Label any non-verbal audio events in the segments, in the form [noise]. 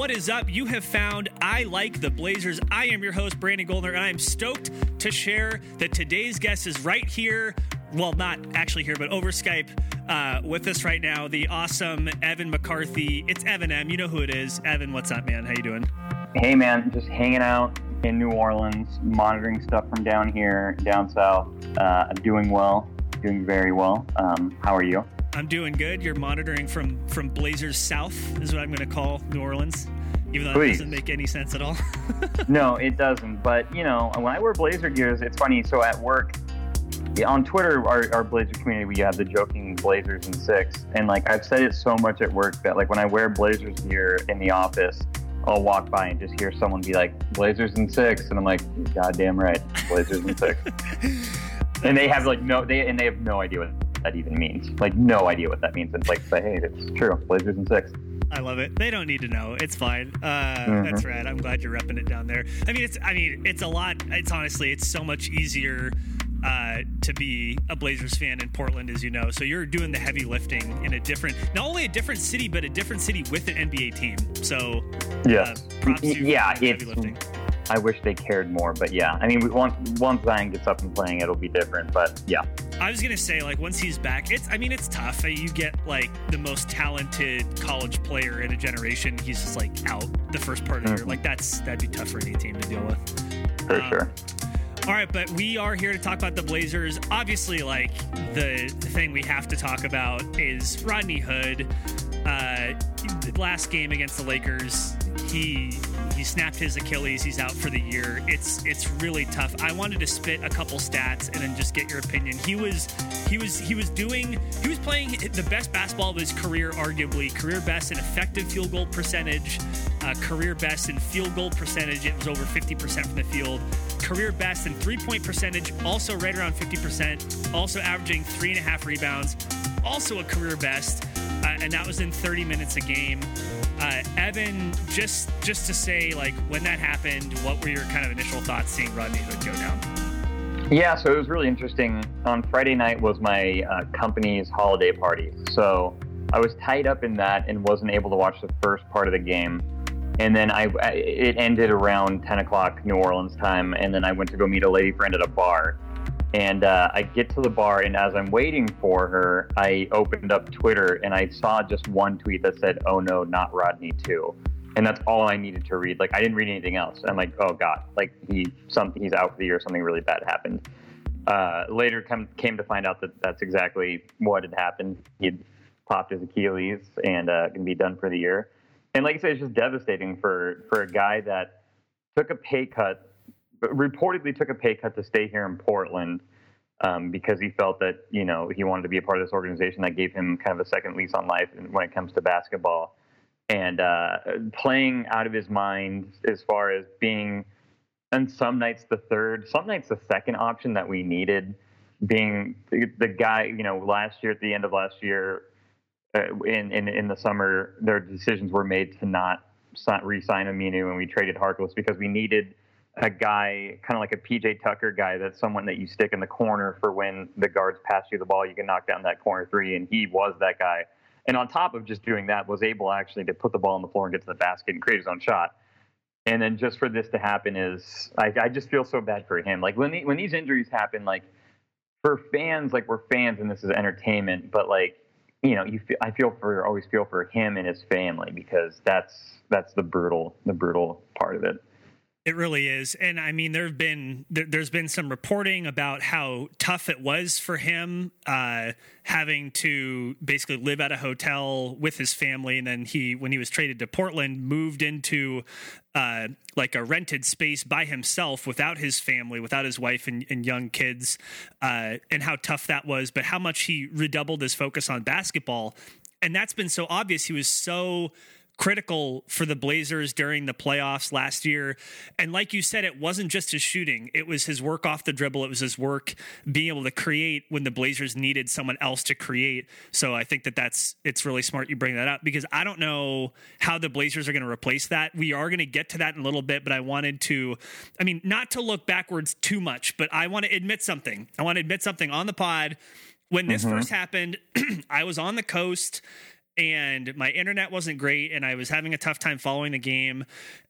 What is up? You have found I Like the Blazers. I am your host, Brandon Goldner, and I am stoked to share that today's guest is right here. Well, not actually here, but over Skype uh, with us right now. The awesome Evan McCarthy. It's Evan M. You know who it is. Evan, what's up, man? How you doing? Hey, man. Just hanging out in New Orleans, monitoring stuff from down here, down south. Uh, doing well, doing very well. Um, how are you? I'm doing good. You're monitoring from from Blazers South is what I'm going to call New Orleans, even though that doesn't make any sense at all. [laughs] no, it doesn't. But you know, when I wear Blazer gears, it's funny. So at work, on Twitter, our, our Blazer community, we have the joking Blazers and six, and like I've said it so much at work that like when I wear Blazers gear in the office, I'll walk by and just hear someone be like Blazers and six, and I'm like, goddamn right, Blazers and six. [laughs] and they have like no, they and they have no idea what that even means. Like no idea what that means. It's like say, hey, it's true, Blazers and six. I love it. They don't need to know. It's fine. Uh, Mhm. That's rad. I'm glad you're repping it down there. I mean, it's. I mean, it's a lot. It's honestly, it's so much easier uh, to be a Blazers fan in Portland, as you know. So you're doing the heavy lifting in a different, not only a different city, but a different city with an NBA team. So yeah, uh, props to yeah, it's. heavy lifting. I wish they cared more, but yeah. I mean, once once Zion gets up and playing, it'll be different. But yeah, I was gonna say, like, once he's back, it's. I mean, it's tough. You get like the most talented college player in a generation. He's just like out the first part of the year. Mhm. Like that's that'd be tough for any team to deal with. for Um, sure. All right, but we are here to talk about the Blazers. Obviously, like the, the thing we have to talk about is Rodney Hood. Uh, last game against the Lakers, he he snapped his Achilles. He's out for the year. It's it's really tough. I wanted to spit a couple stats and then just get your opinion. He was he was he was doing he was playing the best basketball of his career, arguably career best in effective field goal percentage, uh, career best in field goal percentage. It was over fifty percent from the field career best in three point percentage, also right around 50%, also averaging three and a half rebounds, also a career best, uh, and that was in 30 minutes a game. Uh, Evan, just just to say, like when that happened, what were your kind of initial thoughts seeing Rodney Hood go down? Yeah, so it was really interesting. On Friday night was my uh, company's holiday party, so I was tied up in that and wasn't able to watch the first part of the game. And then I, I- it ended around 10 o'clock New Orleans time, and then I went to go meet a lady friend at a bar. And uh, I get to the bar, and as I'm waiting for her, I opened up Twitter and I saw just one tweet that said, "Oh no, not Rodney too," and that's all I needed to read. Like I didn't read anything else. I'm like, "Oh God!" Like he something he's out for the year. Something really bad happened. Uh, later, come, came to find out that that's exactly what had happened. He'd popped his Achilles and uh, can be done for the year. And like I said, it's just devastating for for a guy that took a pay cut, reportedly took a pay cut to stay here in Portland um, because he felt that you know he wanted to be a part of this organization that gave him kind of a second lease on life when it comes to basketball, and uh, playing out of his mind as far as being, and some nights the third, some nights the second option that we needed, being the, the guy you know last year at the end of last year. Uh, in, in in the summer, their decisions were made to not re-sign Aminu, and we traded Harkless because we needed a guy, kind of like a PJ Tucker guy, that's someone that you stick in the corner for when the guards pass you the ball, you can knock down that corner three, and he was that guy. And on top of just doing that, was able actually to put the ball on the floor and get to the basket and create his own shot. And then just for this to happen is, I, I just feel so bad for him. Like when the, when these injuries happen, like for fans, like we're fans and this is entertainment, but like you know, you feel, I feel for always feel for him and his family because that's that's the brutal the brutal part of it. It really is, and I mean, there've been there, there's been some reporting about how tough it was for him uh, having to basically live at a hotel with his family, and then he, when he was traded to Portland, moved into uh, like a rented space by himself without his family, without his wife and, and young kids, uh, and how tough that was, but how much he redoubled his focus on basketball, and that's been so obvious. He was so critical for the Blazers during the playoffs last year. And like you said, it wasn't just his shooting, it was his work off the dribble, it was his work being able to create when the Blazers needed someone else to create. So I think that that's it's really smart you bring that up because I don't know how the Blazers are going to replace that. We are going to get to that in a little bit, but I wanted to I mean, not to look backwards too much, but I want to admit something. I want to admit something on the pod when this Mhm. first happened, [clears throat] I was on the coast and my internet wasn't great and I was having a tough time following the game.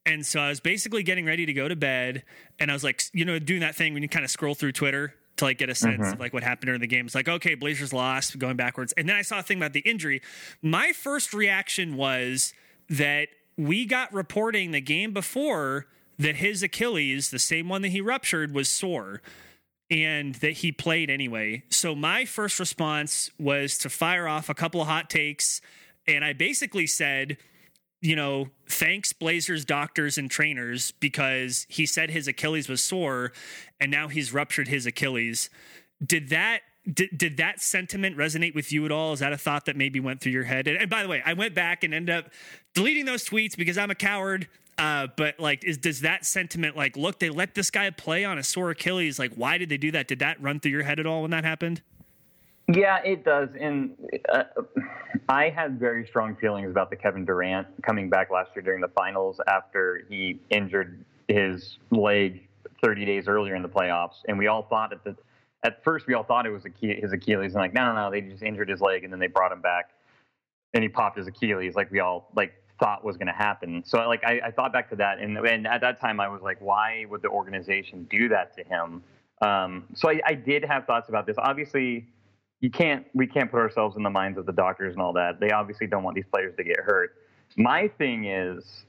And so I was basically getting ready to go to bed and I was like, you know, doing that thing when you kind of scroll through Twitter to like get a sense mm-hmm. of like what happened during the game. It's like, okay, Blazers lost, going backwards. And then I saw a thing about the injury. My first reaction was that we got reporting the game before that his Achilles, the same one that he ruptured, was sore and that he played anyway. So my first response was to fire off a couple of hot takes. And I basically said, you know, thanks Blazers doctors and trainers because he said his Achilles was sore and now he's ruptured his Achilles. Did that did, did that sentiment resonate with you at all? Is that a thought that maybe went through your head? And, and by the way, I went back and ended up deleting those tweets because I'm a coward. Uh, but like, is does that sentiment like, look, they let this guy play on a sore Achilles? Like, why did they do that? Did that run through your head at all when that happened? Yeah, it does. And uh, I had very strong feelings about the Kevin Durant coming back last year during the finals after he injured his leg 30 days earlier in the playoffs, and we all thought at the at first we all thought it was his Achilles, and like, no, no, no, they just injured his leg, and then they brought him back, and he popped his Achilles, like we all like thought was going to happen. So like I, I, thought back to that, and, and at that time I was like, why would the organization do that to him? Um, so I, I did have thoughts about this. Obviously, you can't we can't put ourselves in the minds of the doctors and all that. They obviously don't want these players to get hurt. My thing is.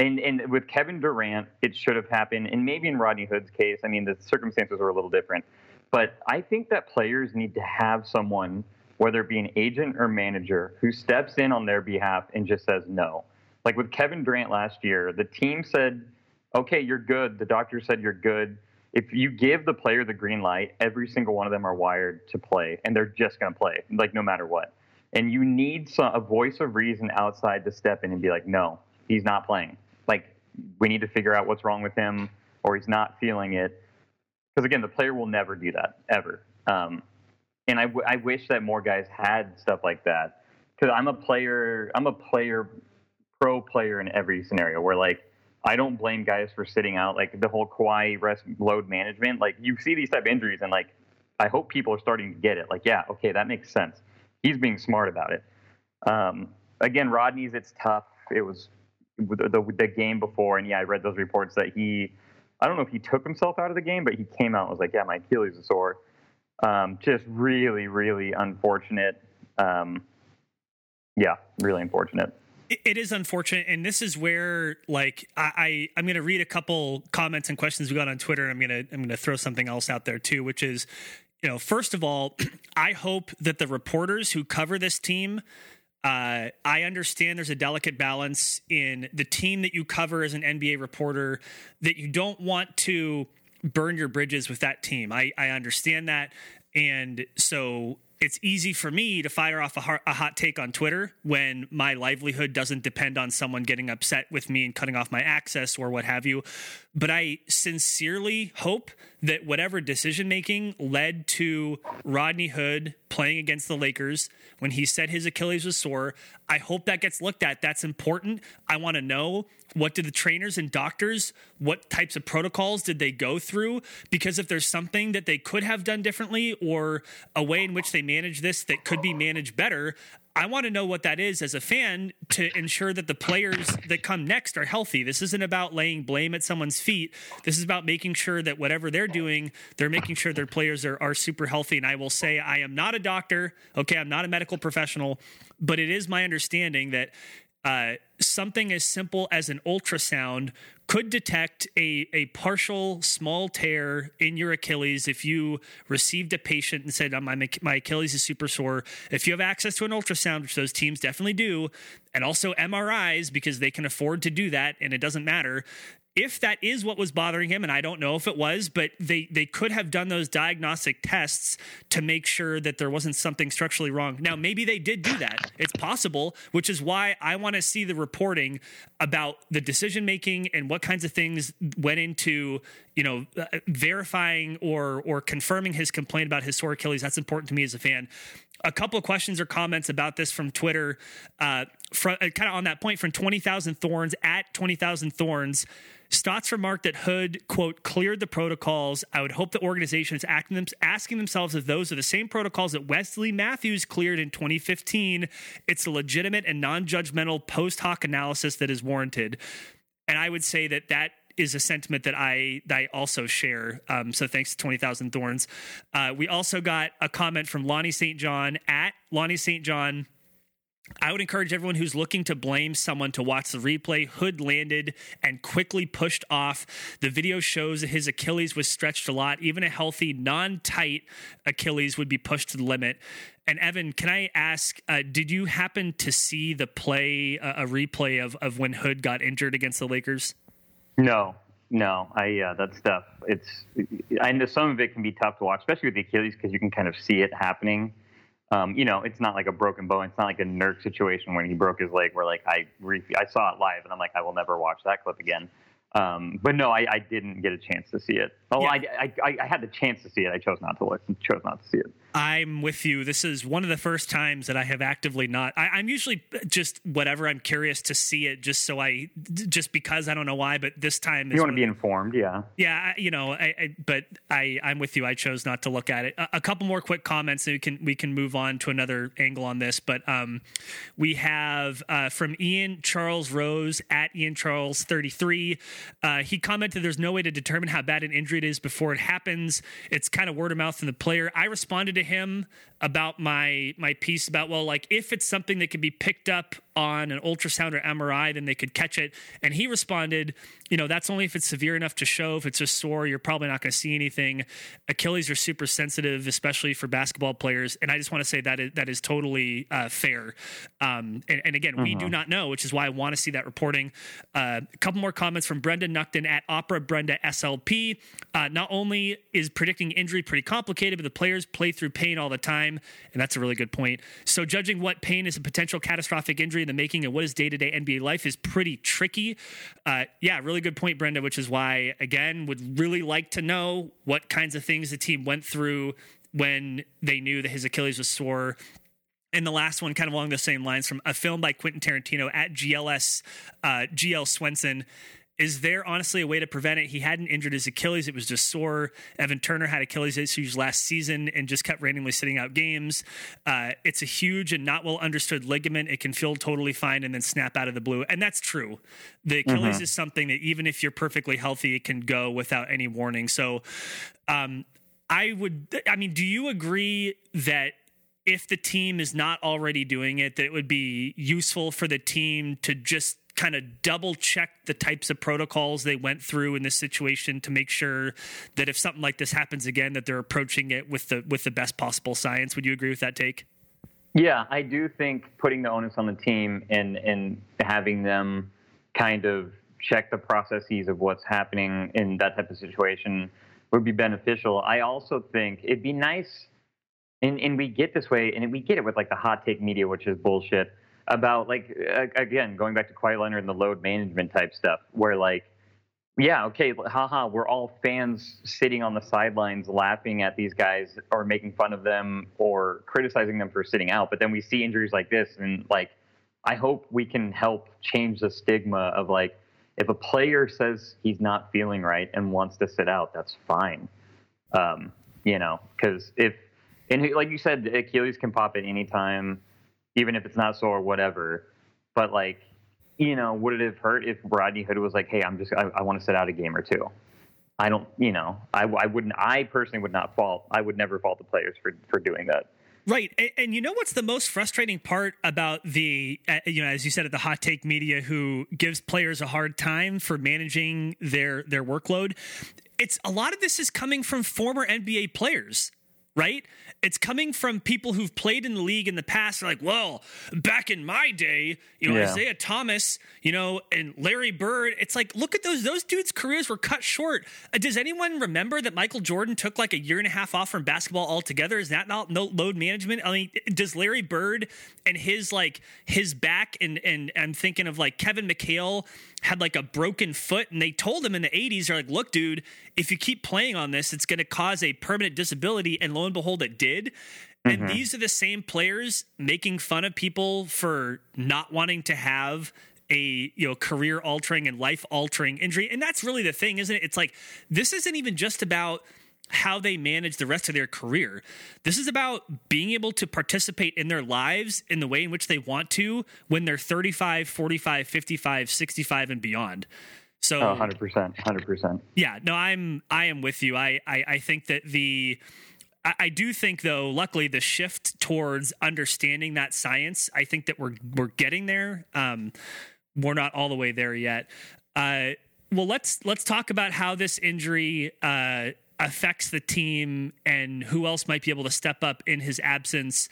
And, and with Kevin Durant, it should have happened. And maybe in Rodney Hood's case, I mean, the circumstances were a little different. But I think that players need to have someone, whether it be an agent or manager, who steps in on their behalf and just says no. Like with Kevin Durant last year, the team said, okay, you're good. The doctor said you're good. If you give the player the green light, every single one of them are wired to play, and they're just going to play, like no matter what. And you need some, a voice of reason outside to step in and be like, no, he's not playing. Like, we need to figure out what's wrong with him, or he's not feeling it because again, the player will never do that ever. Um, and I, w- I wish that more guys had stuff like that because I'm a player. I'm a player, pro player in every scenario where like I don't blame guys for sitting out. Like the whole Kawhi rest load management. Like you see these type of injuries, and like I hope people are starting to get it. Like yeah, okay, that makes sense. He's being smart about it. Um, again, Rodney's it's tough. It was the, the, the game before, and yeah, I read those reports that he I don't know if he took himself out of the game, but he came out and was like, "Yeah, my Achilles is sore." Um, just really, really unfortunate. Um, yeah, really unfortunate. It is unfortunate, and this is where, like, I, I am going to read a couple comments and questions we got on Twitter. I'm gonna I'm gonna throw something else out there too, which is, you know, first of all, [clears throat] I hope that the reporters who cover this team uh, I understand there's a delicate balance in the team that you cover as an NBA reporter that you don't want to burn your bridges with that team. I, I understand that. And so it's easy for me to fire off a, hot, a hot take on Twitter when my livelihood doesn't depend on someone getting upset with me and cutting off my access or what have you. But I sincerely hope that whatever decision making led to Rodney Hood playing against the Lakers when he said his Achilles was sore. I hope that gets looked at. That's important. I want to know what did the trainers and doctors, what types of protocols did they go through? Because if there's something that they could have done differently or a way in which they manage this that could be managed better, I want to know what that is as a fan to ensure that the players that come next are healthy. This isn't about laying blame at someone's feet. This is about making sure that whatever they're doing, they're making sure their players are, are super healthy. And I will say, I am not a doctor. Okay. I'm not a medical professional, but it is my understanding that uh, something as simple as an ultrasound could detect a, a partial small tear in your Achilles if you received a patient and said, oh, my, my Achilles is super sore. If you have access to an ultrasound, which those teams definitely do, and also MRIs because they can afford to do that and it doesn't matter, if that is what was bothering him, and I don't know if it was, but they they could have done those diagnostic tests to make sure that there wasn't something structurally wrong. Now, maybe they did do that. It's possible, which is why I want to see the reporting about the decision making and what kinds of things went into you know verifying or or confirming his complaint about his sore Achilles. That's important to me as a fan. a couple of questions or comments about this from Twitter, uh, from uh, kind of on that point from Twenty Thousand Thorns at Twenty Thousand Thorns. Stotts remarked that Hood, quote, cleared the protocols. I would hope the organization is them, asking themselves if those are the same protocols that Wesley Matthews cleared in 2015. It's a legitimate and non judgmental post hoc analysis that is warranted. And I would say that that is a sentiment that I that I also share. Um, so thanks to Twenty Thousand Thorns. Uh, we also got a comment from Lonnie St. John at Lonnie St. John. I would encourage everyone who's looking to blame someone to watch the replay. Hood landed and quickly pushed off. The video shows that his Achilles was stretched a lot. Even a healthy, non tight Achilles would be pushed to the limit. And Evan, can I ask, uh, did you happen to see the play, uh, a replay of, of when Hood got injured against the Lakers? No, no. I yeah, that stuff. It's I know some of it can be tough to watch, especially with the Achilles, because you can kind of see it happening um, you know, it's not like a broken bone. It's not like a Nurk situation when he broke his leg, where like I re- I saw it live and I'm like, I will never watch that clip again. Um, but no, I, I, didn't get a chance to see it. Oh, yeah. I, I, I, had the chance to see it. I chose not to look. Chose not to see it. I'm with you. This is one of the first times that I have actively not. I, am usually just whatever. I'm curious to see it, just so I, just because I don't know why. But this time, you want to be informed, yeah. Yeah, you know. I, I, but I, I'm with you. I chose not to look at it. A, a, couple more quick comments, and we can we can move on to another angle on this. But um, we have uh, from Ian Charles Rose at Ian Charles 33. Uh, he commented, "There's no way to determine how bad an injury it is before it happens. It's kind of word of mouth from the player." I responded to him about my my piece about well like if it's something that can be picked up on an ultrasound or MRI then they could catch it. And he responded you know that's only if it's severe enough to show. If it's just sore you're probably not going to see anything. Achilles are super sensitive especially for basketball players. And I just want to say that is, that is totally uh, fair. Um, and, and, again we do uh-huh. not know which is why I want to see that reporting. Uh, a couple more comments from Brenda Nuckton at Opera Brenda SLP uh, not only is predicting injury pretty complicated but the players play through pain all the time time. And that's a really good point. So, judging what pain is a potential catastrophic injury in the making and what is day to day NBA life is pretty tricky. Uh, yeah, really good point, Brenda, which is why, again, would really like to know what kinds of things the team went through when they knew that his Achilles was sore and the last one, kind of along the same lines, from a film by Quentin Tarantino at GLS, uh, GL Swenson. Is there honestly a way to prevent it? He hadn't injured his Achilles, it was just sore. Evan Turner had Achilles issues last season and just kept randomly sitting out games. Uh, it's a huge and not well understood ligament. It can feel totally fine and then snap out of the blue. And that's true. The Achilles mm-hmm. is something that even if you're perfectly healthy, it can go without any warning. So, um, I would, I mean, do you agree that if the team is not already doing it, that it would be useful for the team to just kind of double check the types of protocols they went through in this situation to make sure that if something like this happens again that they're approaching it with the with the best possible science. Would you agree with that take? Yeah i do think putting the onus on the team and and having them kind of check the processes of what's happening in that type of situation would be beneficial. I also think it'd be nice and, and we get this way and we get it with like the hot take media which is bullshit about like again going back to Kawhi Leonard and the load management type stuff, where like, yeah, okay, haha, we're all fans sitting on the sidelines laughing at these guys or making fun of them or criticizing them for sitting out, but then we see injuries like this and like, I hope we can help change the stigma of like, if a player says he's not feeling right and wants to sit out, that's fine. Um, you know, because if and like you said, Achilles can pop at any time even if it's not so or whatever. But like, you know, would it have hurt if Rodney Hood was like, "Hey, I'm just I, I want to sit out a game or two? I don't, you know, I, I wouldn't. I personally would not fault. I would never fault the players for for doing that. Right, and, and, you know what's the most frustrating part about the, uh, you know, as you said, at the hot take media, who gives players a hard time for managing their their workload. It's a lot of this is coming from former NBA players right? It's coming from people who've played in the league in the past. They're like, well, back in my day, you know, yeah. Isiah Thomas, you know, and Larry Bird. It's like, look at those; those dudes' careers were cut short. Uh, does anyone remember that Michael Jordan took like a year and a half off from basketball altogether? Is that not no load management? I mean, does Larry Bird and his like his back and and I'm thinking of like Kevin McHale had like a broken foot and they told him in the 80s they're like look dude if you keep playing on this it's going to cause a permanent disability and lo and behold it did And mm-hmm. these are the same players making fun of people for not wanting to have a you know career altering and life altering injury. And that's really the thing, isn't it? It's like this isn't even just about how they manage the rest of their career. This is about being able to participate in their lives in the way in which they want to when they're 35, 45, 55, 65 and beyond. So oh, 100%, 100%. Yeah, no, I'm I am with you. I I, I think that the I, do think, though, luckily, the shift towards understanding that science, I think that we're we're getting there. Um, we're not all the way there yet. Uh, well, let's let's talk about how this injury uh, affects the team and who else might be able to step up in his absence.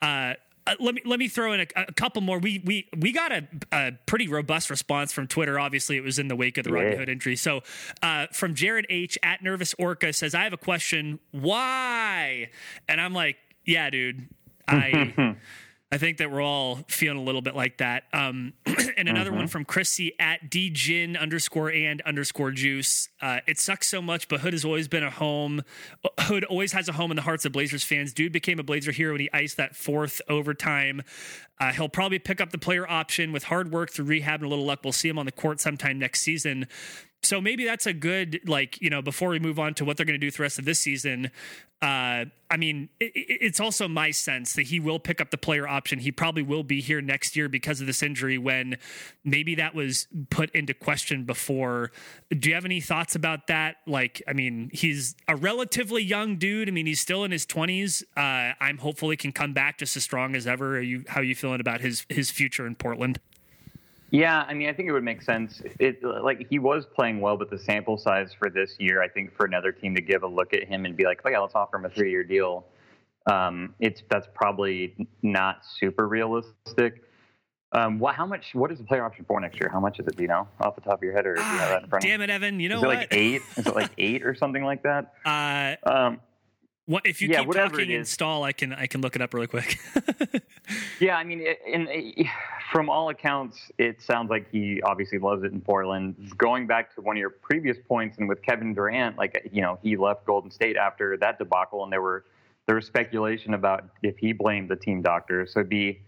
Uh, uh, let me let me throw in a, a, couple more. We we we got a, a, pretty robust response from Twitter. Obviously, it was in the wake of the yeah. Rodney Hood injury. So, uh, from Jared H at Nervous Orca says, "I have a question. Why?" And I'm like, "Yeah, dude, I." [laughs] I think that we're all feeling a little bit like that. Um, [clears throat] and another mm-hmm. one from Chrissy at dgin underscore and underscore juice. Uh, it sucks so much, but Hood has always been a home. Hood always has a home in the hearts of Blazers fans. Dude became a Blazer hero when he iced that fourth overtime. Uh, he'll probably pick up the player option with hard work through rehab and a little luck. We'll see him on the court sometime next season so maybe that's a good like you know before we move on to what they're going to do the rest of this season uh i mean it, it's also my sense that he will pick up the player option. He probably will be here next year because of this injury when maybe that was put into question before. Do you have any thoughts about that? Like i mean he's a relatively young dude. I mean he's still in his 20s uh i'm hopefully can come back just as strong as ever. Are you how are you feeling about his his future in portland yeah, I mean, I think it would make sense. It like he was playing well, but the sample size for this year, I think, for another team to give a look at him and be like, "Oh yeah, let's offer him a three-year deal," um, it's that's probably not super realistic. Um, what? How much? What is the player option for next year? How much is it? Do you know off the top of your head, or do you have that in front? Of you. Damn it, Evan! You know is it like eight? Is it like eight or something like that? [laughs] Uh, um, what if you yeah, keep talking install? I can I can look it up really quick. [laughs] yeah, I mean, in, from all accounts, it sounds like he obviously loves it in Portland. Going back to one of your previous points, and with Kevin Durant, like you know, he left Golden State after that debacle, and there were there was speculation about if he blamed the team doctor. So it'd be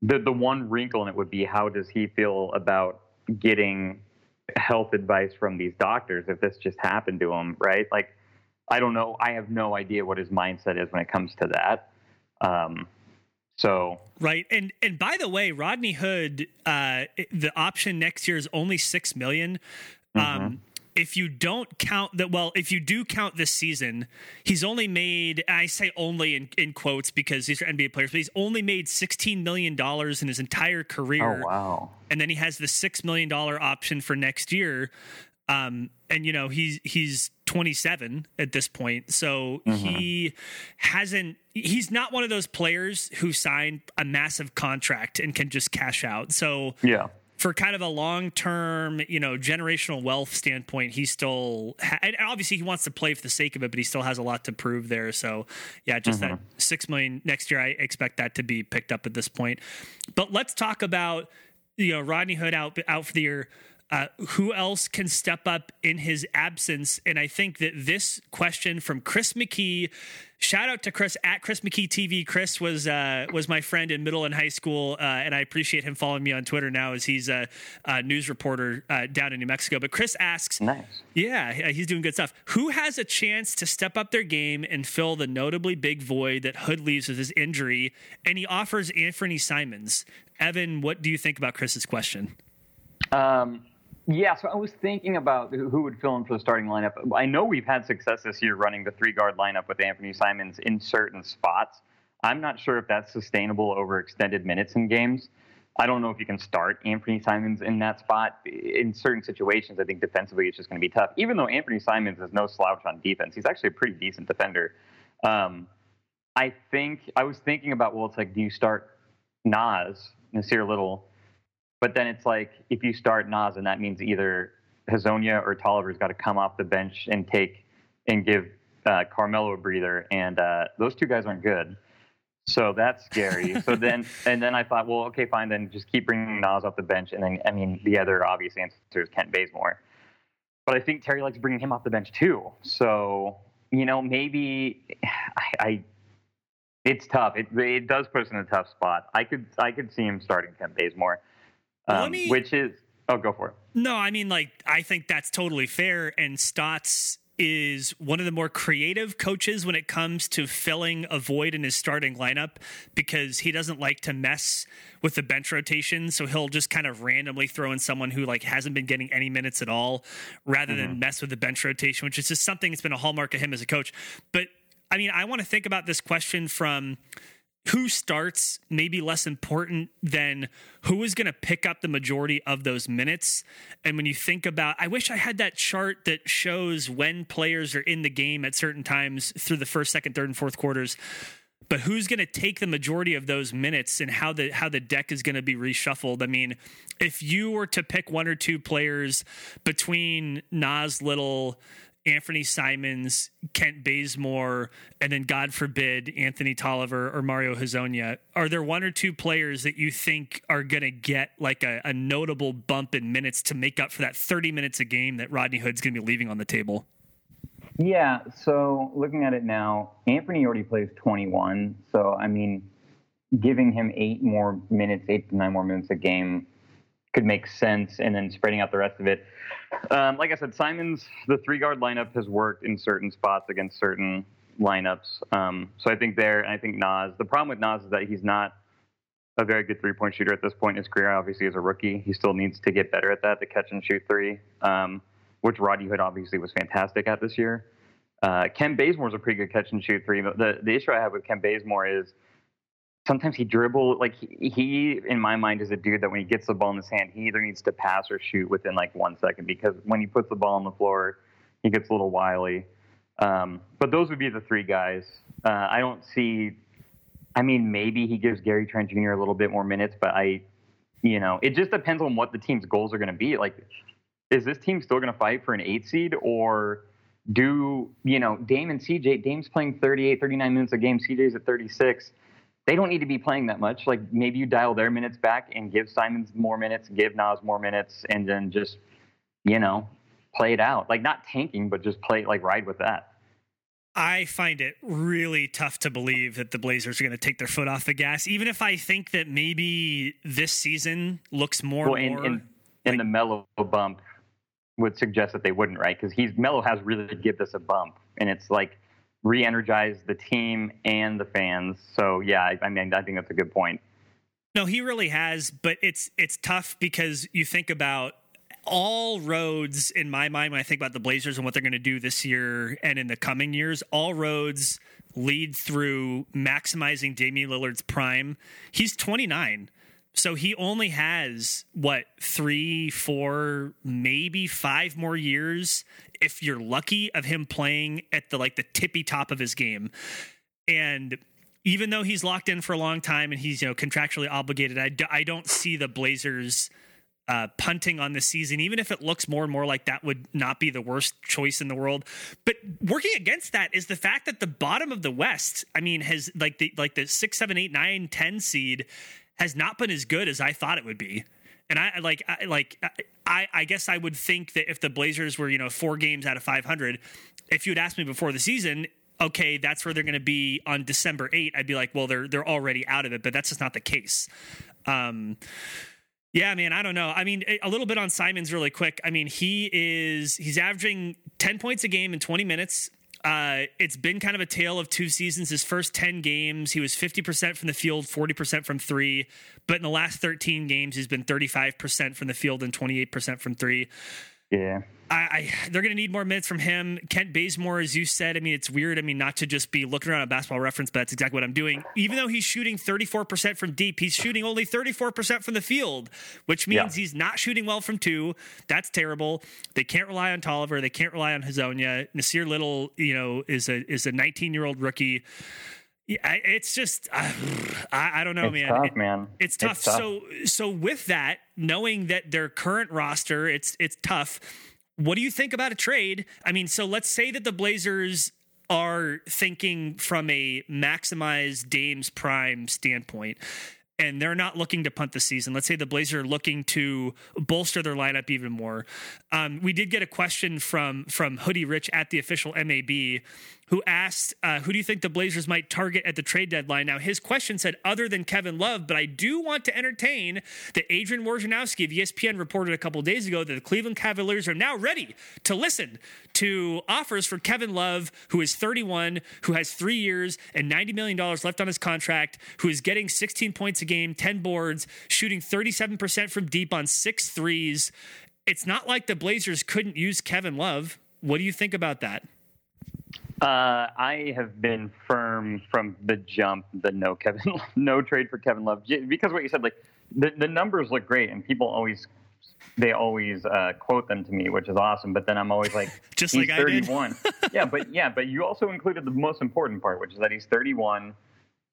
the the one wrinkle in it would be how does he feel about getting health advice from these doctors if this just happened to him, right? Like I don't know. I have no idea what his mindset is when it comes to that. Um, so right, and and by the way, Rodney Hood, uh, the option next year is only six million. Mm-hmm. Um, if you don't count that, well, if you do count this season, he's only made, I say only in, in quotes because these are NBA players, but he's only made $16 million in his entire career. Oh, wow. And then he has the $6 million option for next year. Um, and you know he's he's 27 at this point, so mm-hmm. he hasn't. He's not one of those players who signed a massive contract and can just cash out. So yeah, for kind of a long term, you know, generational wealth standpoint, he still, ha- and obviously he wants to play for the sake of it, but he still has a lot to prove there. So, yeah, just mm-hmm. that six million next year, I expect that to be picked up at this point. But let's talk about, you know, Rodney Hood out out for the year. Uh, who else can step up in his absence? And I think that this question from Chris McKee, shout out to Chris at Chris McKee TV. Chris was uh, was my friend in middle and high school, uh, and I appreciate him following me on Twitter now as he's a, a news reporter uh, down in New Mexico. But Chris asks, nice, yeah, he's doing good stuff. Who has a chance to step up their game and fill the notably big void that Hood leaves with his injury? And he offers Anthony Simons. Evan, what do you think about Chris's question? Um, yeah, so I was thinking about who would fill in for the starting lineup. I know we've had success this year running the three guard lineup with Anthony Simons in certain spots. I'm not sure if that's sustainable over extended minutes in games. I don't know if you can start Anthony Simons in that spot. In certain situations, I think defensively it's just going to be tough. Even though Anthony Simons is no slouch on defense, he's actually a pretty decent defender. Um, I think I was thinking about well, it's like do you start Naz, Nassir Little? But then it's like if you start Nas, and that means either Hezonja or Tolliver's got to come off the bench and take and give uh, Carmelo a breather, and uh, those two guys aren't good. So that's scary. so [laughs] then, and then I thought, well, okay, fine, then just keep bringing Nas off the bench, and then I mean, the other obvious answer is Kent Bazemore. But I think Terry likes bringing him off the bench too. So you know, maybe I, I It's tough. It, it does put us in a tough spot. I could I could see him starting Kent Bazemore, um, me, which is oh go for it. No, I mean like I think that's totally fair. And Stotts is one of the more creative coaches when it comes to filling a void in his starting lineup because he doesn't like to mess with the bench rotation so he'll just kind of randomly throw in someone who like hasn't been getting any minutes at all rather mm-hmm. than mess with the bench rotation which is just something that's been a hallmark of him as a coach but I mean, I want to think about this question from who starts maybe less important than who is going to pick up the majority of those minutes. And when you think about, I wish I had that chart that shows when players are in the game at certain times through the first, second, third, and fourth quarters. But who's going to take the majority of those minutes and how the how the deck is going to be reshuffled? I mean, if you were to pick one or two players between Nas Little Anthony Simons, Kent Bazemore, and then God forbid Anthony Tolliver or Mario Hezonja. Are there one or two players that you think are going to get like a, a, notable bump in minutes to make up for that 30 minutes a game that Rodney Hood's going to be leaving on the table? Yeah. So looking at it now, Anthony already plays 21. So, I mean, giving him eight more minutes, eight to nine more minutes a game could make sense, and then spreading out the rest of it. Um, like I said, Simons, the three guard lineup has worked in certain spots against certain lineups. Um, so I think there, and I think Nas. The problem with Nas is that he's not a very good three point shooter at this point in his career. Obviously, as a rookie, he still needs to get better at that, to catch and shoot three, um, which Rodney Hood obviously was fantastic at this year. Uh, Kent Bazemore is a pretty good catch and shoot three, but the, the issue I have with Kent Bazemore is sometimes he dribble like he, in my mind is a dude that when he gets the ball in his hand he either needs to pass or shoot within like one second because when he puts the ball on the floor he gets a little wily. Um, but those would be the three guys. Uh, i don't see i mean maybe he gives gary trent jr a little bit more minutes but i you know it just depends on what the team's goals are going to be. Like is this team still going to fight for an eight seed or do you know dame and cj dame's playing 38 39 minutes a game. Cj's at 36 they don't need to be playing that much. Like maybe you dial their minutes back and give Simons more minutes, give Nas more minutes, and then just you know play it out. Like not tanking, but just play like ride with that. I find it really tough to believe that the Blazers are going to take their foot off the gas, even if I think that maybe this season looks more. Well, in, more in, like, in the Melo bump would suggest that they wouldn't, right? Because he's Melo has really give this a bump, and it's like re-energize the team and the fans. So yeah, I, I mean, I think that's a good point. No, he really has, but it's it's tough because you think about all roads in my mind when I think about the Blazers and what they're going to do this year and in the coming years, all roads lead through maximizing Damian Lillard's prime. He's 29. So he only has what three, four, maybe five more years if you're lucky of him playing at the like the tippy top of his game. And even though he's locked in for a long time and he's you know contractually obligated, I, d- I don't see the Blazers uh, punting on the season, even if it looks more and more like that would not be the worst choice in the world. But working against that is the fact that the bottom of the West, I mean, has like the like the six, seven, eight, nine, ten seed has not been as good as I thought it would be. And I like I, like I I guess I would think that if the Blazers were you know four games out of 500, if you had asked me before the season, okay, that's where they're going to be on December 8, I'd be like, well, they're they're already out of it, but that's just not the case. Um, yeah, man, I don't know. I mean, a little bit on Simons really quick. I mean, he is he's averaging 10 points a game in 20 minutes. Uh, it's been kind of a tale of two seasons. His first 10 games, he was 50% from the field, 40% from three. But in the last 13 games, he's been 35% from the field and 28% from three. Yeah. I, I, they're going to need more minutes from him. Kent Bazemore, as you said, I mean, it's weird. I mean, not to just be looking around a basketball reference, but that's exactly what I'm doing. Even though he's shooting 34% from deep, he's shooting only 34% from the field, which means yeah. he's not shooting well from two. That's terrible. They can't rely on Tolliver. They can't rely on Hezonja. Nassir Little, you know, is a is a 19 year old rookie. Yeah, it's just uh, [sighs] I, I, don't know, it's man. Tough, it, man. It's tough. it's tough. So so with that, knowing that their current roster, it's it's tough what do you think about a trade? I mean, so let's say that the Blazers are thinking from a maximize Dame's prime standpoint. and they're not looking to punt the season. Let's say the Blazers are looking to bolster their lineup even more. Um, we did get a question from from Hoodie Rich at the official MAB who asked, uh, Who do you think the Blazers might target at the trade deadline? Now, his question said, Other than Kevin Love, but I do want to entertain that Adrian Wojnarowski of ESPN reported a couple days ago that the Cleveland Cavaliers are now ready to listen to offers for Kevin Love, who is 31, who has three years and $90 million left on his contract, who is getting 16 points a game, 10 boards, shooting 37% from deep on six threes. It's not like the Blazers couldn't use Kevin Love. What do you think about that? Uh, I have been firm from the jump the no Kevin [laughs] no trade for Kevin Love. Because what you said like the, the numbers look great and people always they always uh, quote them to me which is awesome. But then I'm always like [laughs] just he's like 31 [laughs] yeah but yeah but you also included the most important part which is that he's 31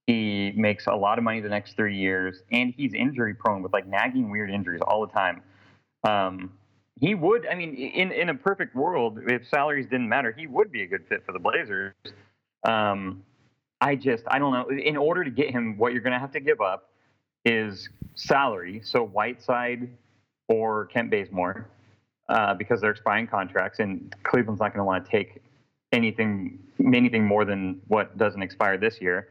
he makes a lot of money the next three years and he's injury prone with like nagging weird injuries all the time. Um, he would. I mean, in in a perfect world, if salaries didn't matter, he would be a good fit for the Blazers. Um, I just, I don't know. In order to get him, what you're going to have to give up is salary. So Whiteside or Kent Bazemore, uh, because they're expiring contracts, and Cleveland's not going to want to take anything anything more than what doesn't expire this year.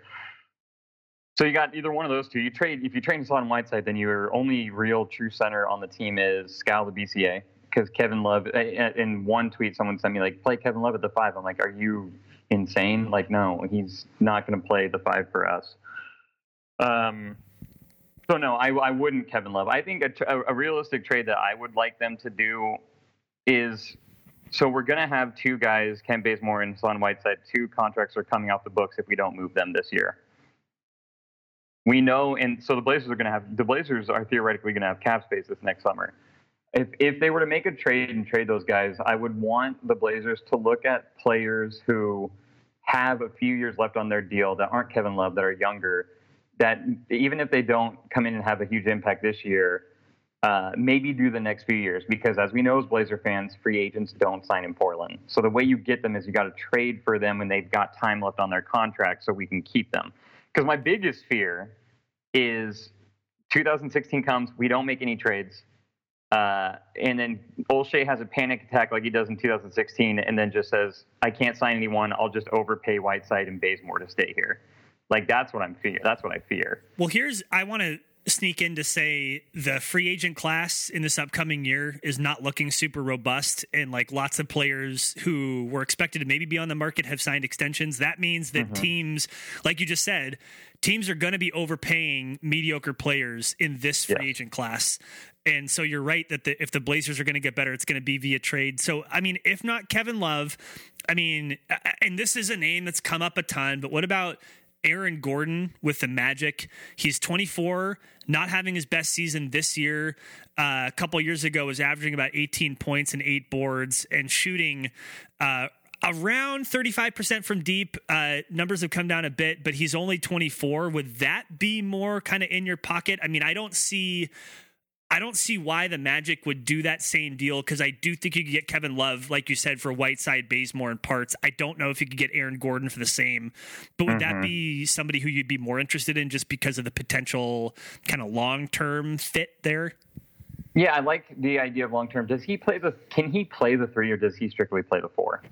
So you got either one of those two. You trade if you trade Hassan Whiteside, then your only real true center on the team is Skal Labissiere because Kevin Love. In one tweet, someone sent me like, "Play Kevin Love at the five. I'm like, "Are you insane? Like, no, he's not going to play the five for us." Um. So no, I, I wouldn't Kevin Love. I think a, a realistic trade that I would like them to do is so we're going to have two guys, Kent Bazemore and Son Whiteside. Two contracts are coming off the books if we don't move them this year. We know, and so the Blazers are going to have the Blazers are theoretically going to have cap space this next summer if if they were to make a trade and trade those guys, I would want the Blazers to look at players who have a few years left on their deal that aren't Kevin Love, that are younger, that even if they don't come in and have a huge impact this year, uh, maybe do the next few years. Because as we know as Blazer fans, free agents don't sign in Portland. So the way you get them is you got to trade for them when they've got time left on their contract so we can keep them. Because my biggest fear is 2016 comes, we don't make any trades uh, and then Olshey has a panic attack like he does in 2016, and then just says, "I can't sign anyone. I'll just overpay Whiteside and Bazemore to stay here." Like that's what I'm fear. That's what I fear. Well, here's I want to sneak in to say the free agent class in this upcoming year is not looking super robust and like lots of players who were expected to maybe be on the market have signed extensions that means that mm-hmm. teams like you just said teams are going to be overpaying mediocre players in this free yeah. agent class and so you're right that the, if the Blazers are going to get better, it's going to be via trade. So, I mean, if not Kevin Love, I mean, and this is a name that's come up a ton, but what about Aaron Gordon with the Magic? He's 24, not having his best season this year. Uh, a couple years ago, was averaging about 18 points and eight boards and shooting. Uh, around 35% from deep. Uh, numbers have come down a bit, but he's only 24. Would that be more kind of in your pocket? I mean, I don't see I don't see why the Magic would do that same deal because I do think you could get Kevin Love, like you said, for Whiteside, Bazemore, and parts. I don't know if you could get Aaron Gordon for the same, but would mm-hmm. that be somebody who you'd be more interested in just because of the potential kind of long term fit there? Yeah, I like the idea of long term. Does he play the? Can he play the three, or does he strictly play the four?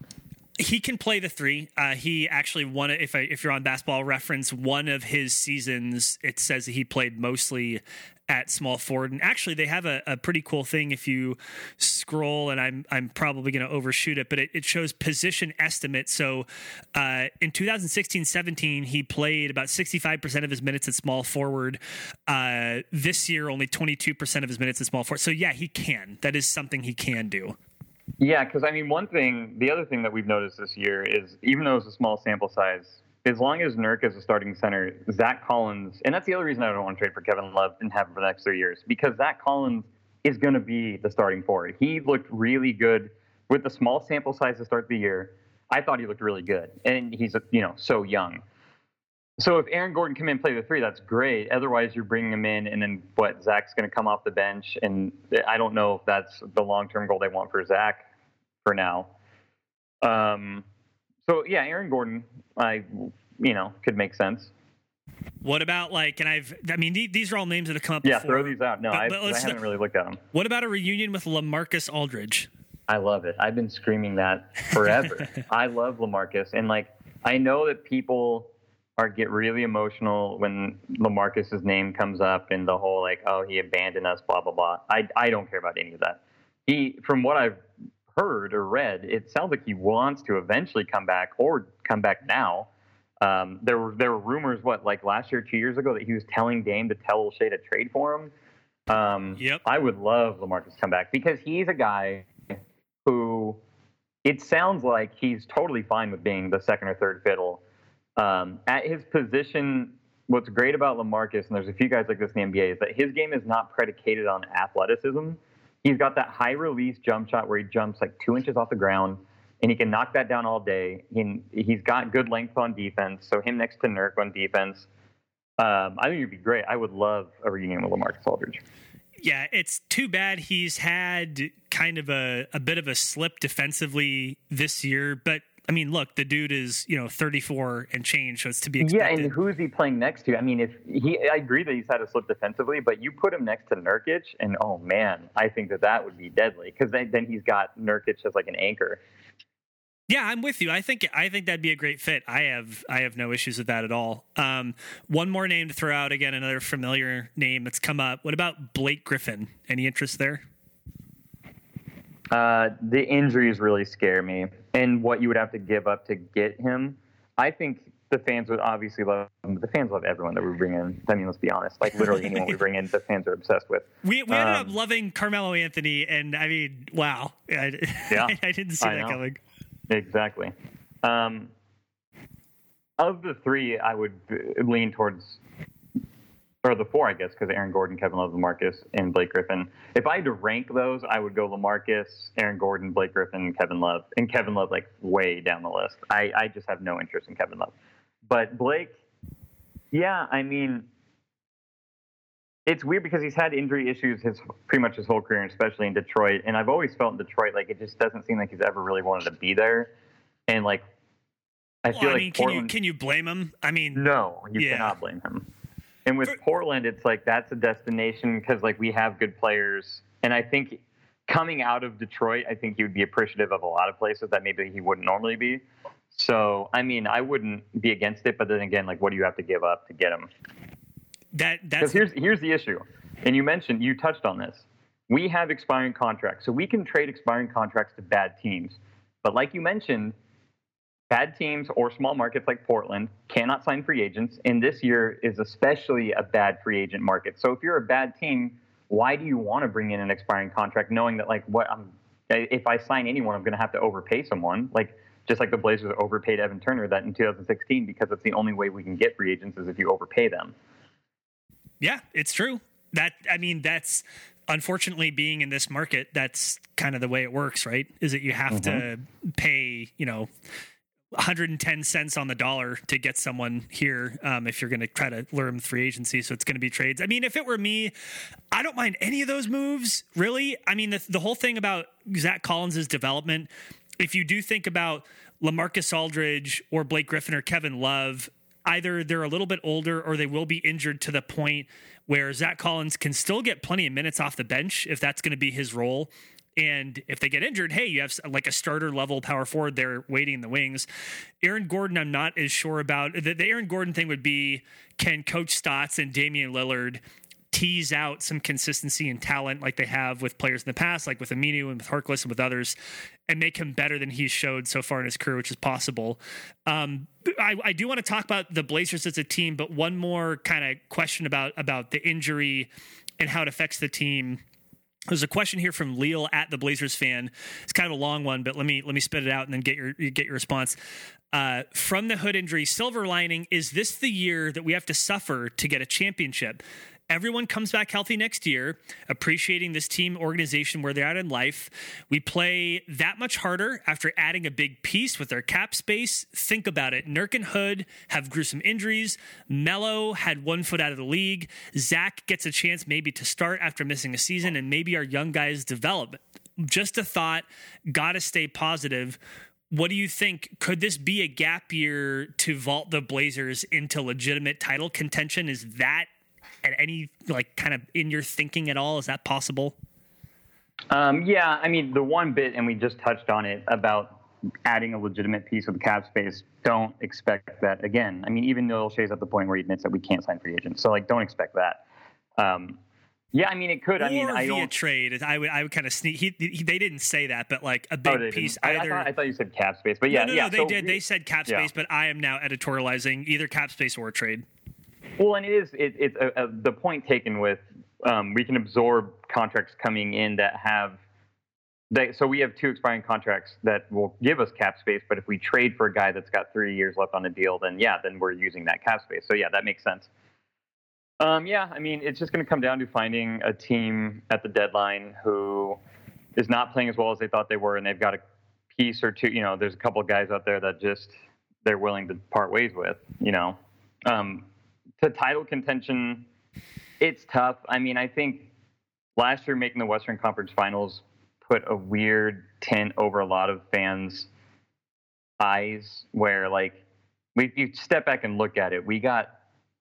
He can play the three. Uh, he actually won it. If I, if you're on Basketball Reference, one of his seasons, it says that he played mostly at small forward. And actually, they have a, a pretty cool thing if you scroll, and I'm I'm probably going to overshoot it, but it, it, shows position estimate. So uh, in 2016-17, he played about 65% of his minutes at small forward. Uh, this year, only 22% of his minutes at small forward. So yeah, he can. That is something he can do. Yeah, because I mean, one thing, the other thing that we've noticed this year is even though it's a small sample size, as long as Nurk is a starting center, Zach Collins, and that's the other reason I don't want to trade for Kevin Love and have him for the next three years, because Zach Collins is going to be the starting forward. He looked really good with the small sample size to start the year. I thought he looked really good, and he's you know so young. So if Aaron Gordon come in and play the three, that's great. Otherwise, you're bringing him in, and then what? Zach's going to come off the bench, and I don't know if that's the long term goal they want for Zach for now. Um, so yeah, Aaron Gordon, I you know could make sense. What about like, and I've, I mean, these are all names that have come up. Yeah, before, throw these out. No, but, but I, haven't really looked at them. What about a reunion with Lamarcus Aldridge? I love it. I've been screaming that forever. [laughs] I love Lamarcus, and like I know that people are get really emotional when Lamarcus's name comes up and the whole like, oh, he abandoned us, blah blah blah. I I don't care about any of that. He, from what I've heard or read, it sounds like he wants to eventually come back or come back now. Um, there were there were rumors what like last year, two years ago, that he was telling Dame to tell Olshey to trade for him. Um, yep. I would love Lamarcus to come back because he's a guy who it sounds like he's totally fine with being the second or third fiddle. Um, at his position, what's great about Lamarcus, and there's a few guys like this in the NBA, is that his game is not predicated on athleticism. He's got that high release jump shot where he jumps like two inches off the ground, and he can knock that down all day. He, he's got good length on defense, so him next to Nurk on defense. Um, I think it'd be great. I would love a reunion with Lamarcus Aldridge. Yeah, it's too bad he's had kind of a, a bit of a slip defensively this year. But I mean, look, the dude is you know 34 and change, so it's to be expected. Yeah, and who is he playing next to? I mean, if he, I agree that he's had a slip defensively, but you put him next to Nurkic, and oh man, I think that that would be deadly because then, then he's got Nurkic as like an anchor. Yeah, I'm with you. I think I think that'd be a great fit. I have I have no issues with that at all. Um, one more name to throw out again, another familiar name that's come up. What about Blake Griffin? Any interest there? Uh, the injuries really scare me, and what you would have to give up to get him. I think the fans would obviously love him. The fans love everyone that we bring in. I mean, let's be honest. Like literally anyone we bring in, the fans are obsessed with. [laughs] We we ended um, up loving Carmelo Anthony, and I mean, wow, I, [laughs] yeah, I, I didn't see I that know. coming. Exactly. Um, of the three, I would lean towards, or the four, I guess, because Aaron Gordon, Kevin Love, Lamarcus, and Blake Griffin. If I had to rank those, I would go Lamarcus, Aaron Gordon, Blake Griffin, Kevin Love, and Kevin Love like way down the list. I, I just have no interest in Kevin Love, but Blake, yeah, I mean, it's weird because he's had injury issues his pretty much his whole career, especially in Detroit. And I've always felt in Detroit like it just doesn't seem like he's ever really wanted to be there. And like, I well, feel I like mean, Portland, can you can you blame him? I mean, no, you yeah. cannot blame him. And with Portland, it's like that's a destination because like we have good players, and I think coming out of Detroit, I think he would be appreciative of a lot of places that maybe he wouldn't normally be. So, I mean, I wouldn't be against it, but then again, like, what do you have to give up to get him? That that's here's here's the issue, and you mentioned you touched on this. We have expiring contracts, so we can trade expiring contracts to bad teams. But like you mentioned, bad teams or small markets like Portland cannot sign free agents, and this year is especially a bad free agent market. So if you're a bad team, why do you want to bring in an expiring contract, knowing that like what I'm, if I sign anyone, I'm going to have to overpay someone, like just like the Blazers overpaid Evan Turner that in 2016 because it's the only way we can get free agents is if you overpay them. Yeah, it's true. That I mean, that's unfortunately being in this market. That's kind of the way it works, right? Is that you have mm-hmm. to pay, you know. 110 cents on the dollar to get someone here um, if you're going to try to lure them free agency. So it's going to be trades. I mean, if it were me, I don't mind any of those moves, really. I mean, the, the whole thing about Zach Collins' development, if you do think about Lamarcus Aldridge or Blake Griffin or Kevin Love, either they're a little bit older or they will be injured to the point where Zach Collins can still get plenty of minutes off the bench if that's going to be his role. And if they get injured, hey, you have like a starter level power forward there waiting in the wings. Aaron Gordon, I'm not as sure about. The, the Aaron Gordon thing would be can Coach Stotts and Damian Lillard tease out some consistency and talent like they have with players in the past, like with Aminu and with Harkless and with others, and make him better than he's showed so far in his career, which is possible. Um, I, I, do want to talk about the Blazers as a team, but one more kind of question about about the injury and how it affects the team. There's a question here from Leal at the Blazers fan. It's kind of a long one, but let me let me spit it out and then get your get your response. Uh, from the hood injury, silver lining is this the year that we have to suffer to get a championship? Everyone comes back healthy next year, appreciating this team organization where they're at in life. We play that much harder after adding a big piece with our cap space. Think about it. Nurk and Hood have gruesome injuries. Melo had one foot out of the league. Zach gets a chance maybe to start after missing a season, and maybe our young guys develop. Just a thought. Got to stay positive what do you think? Could this be a gap year to vault the Blazers into legitimate title contention? Is that at any like kind of in your thinking at all? Is that possible? Um, yeah, I mean the one bit, and we just touched on it about adding a legitimate piece of the cap space. Don't expect that again. I mean, even Neil Olshey's at the point where he admits that we can't sign free agents, so like, don't expect that. Um, yeah, I mean, it could. Or I mean, I via don't. trade. I would I would kind of sneak. He, he, they didn't say that, but like a big Oh, piece. didn't. I, I either. thought, I thought you said cap space, but yeah, no, no, yeah. no, they so did. They said cap yeah. space, but I am now editorializing either cap space or trade. Well, and it is it, it's uh, uh, the point taken with um, we can absorb contracts coming in that have. So we have two expiring contracts that will give us cap space, but if we trade for a guy that's got three years left on a deal, then yeah, then we're using that cap space. So yeah, that makes sense. Um, yeah, I mean, it's just going to come down to finding a team at the deadline who is not playing as well as they thought they were, and they've got a piece or two. You know, there's a couple of guys out there that just they're willing to part ways with. You know, um, to title contention, it's tough. I mean, I think last year making the Western Conference Finals put a weird tint over a lot of fans' eyes, where like we you step back and look at it, we got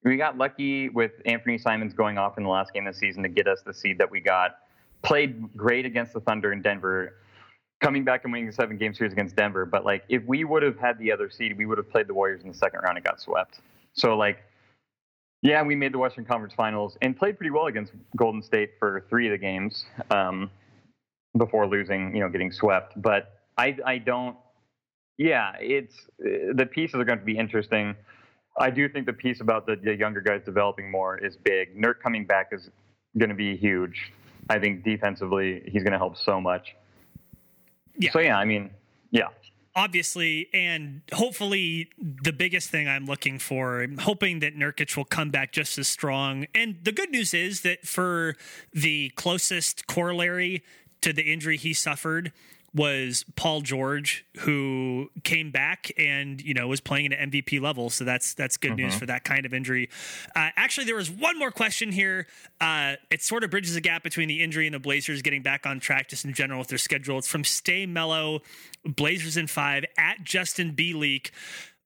we got lucky with Anthony Simons going off in the last game of the season to get us the seed that we got. Played great against the Thunder in Denver, coming back and winning a seven game series against Denver. But like if we would have had the other seed, we would have played the Warriors in the second round and got swept. So like yeah, we made the Western Conference Finals and played pretty well against Golden State for three of the games um, before losing, you know, getting swept. But I, I don't. Yeah, it's the pieces are going to be interesting. I do think the piece about the, the younger guys developing more is big. Nurk coming back is going to be huge. I think defensively, he's going to help so much. Yeah. So yeah, I mean, yeah. Obviously, and hopefully, the biggest thing I'm looking for, I'm hoping that Nurkic will come back just as strong. And the good news is that for the closest corollary to the injury he suffered was Paul George, who came back and you know was playing at an MVP level. So that's that's good news for that kind of injury. Uh, actually, there was one more question here. Uh, it sort of bridges the gap between the injury and the Blazers getting back on track, just in general with their schedule. It's from Stay Mellow, Blazers in five at Justin B Leak.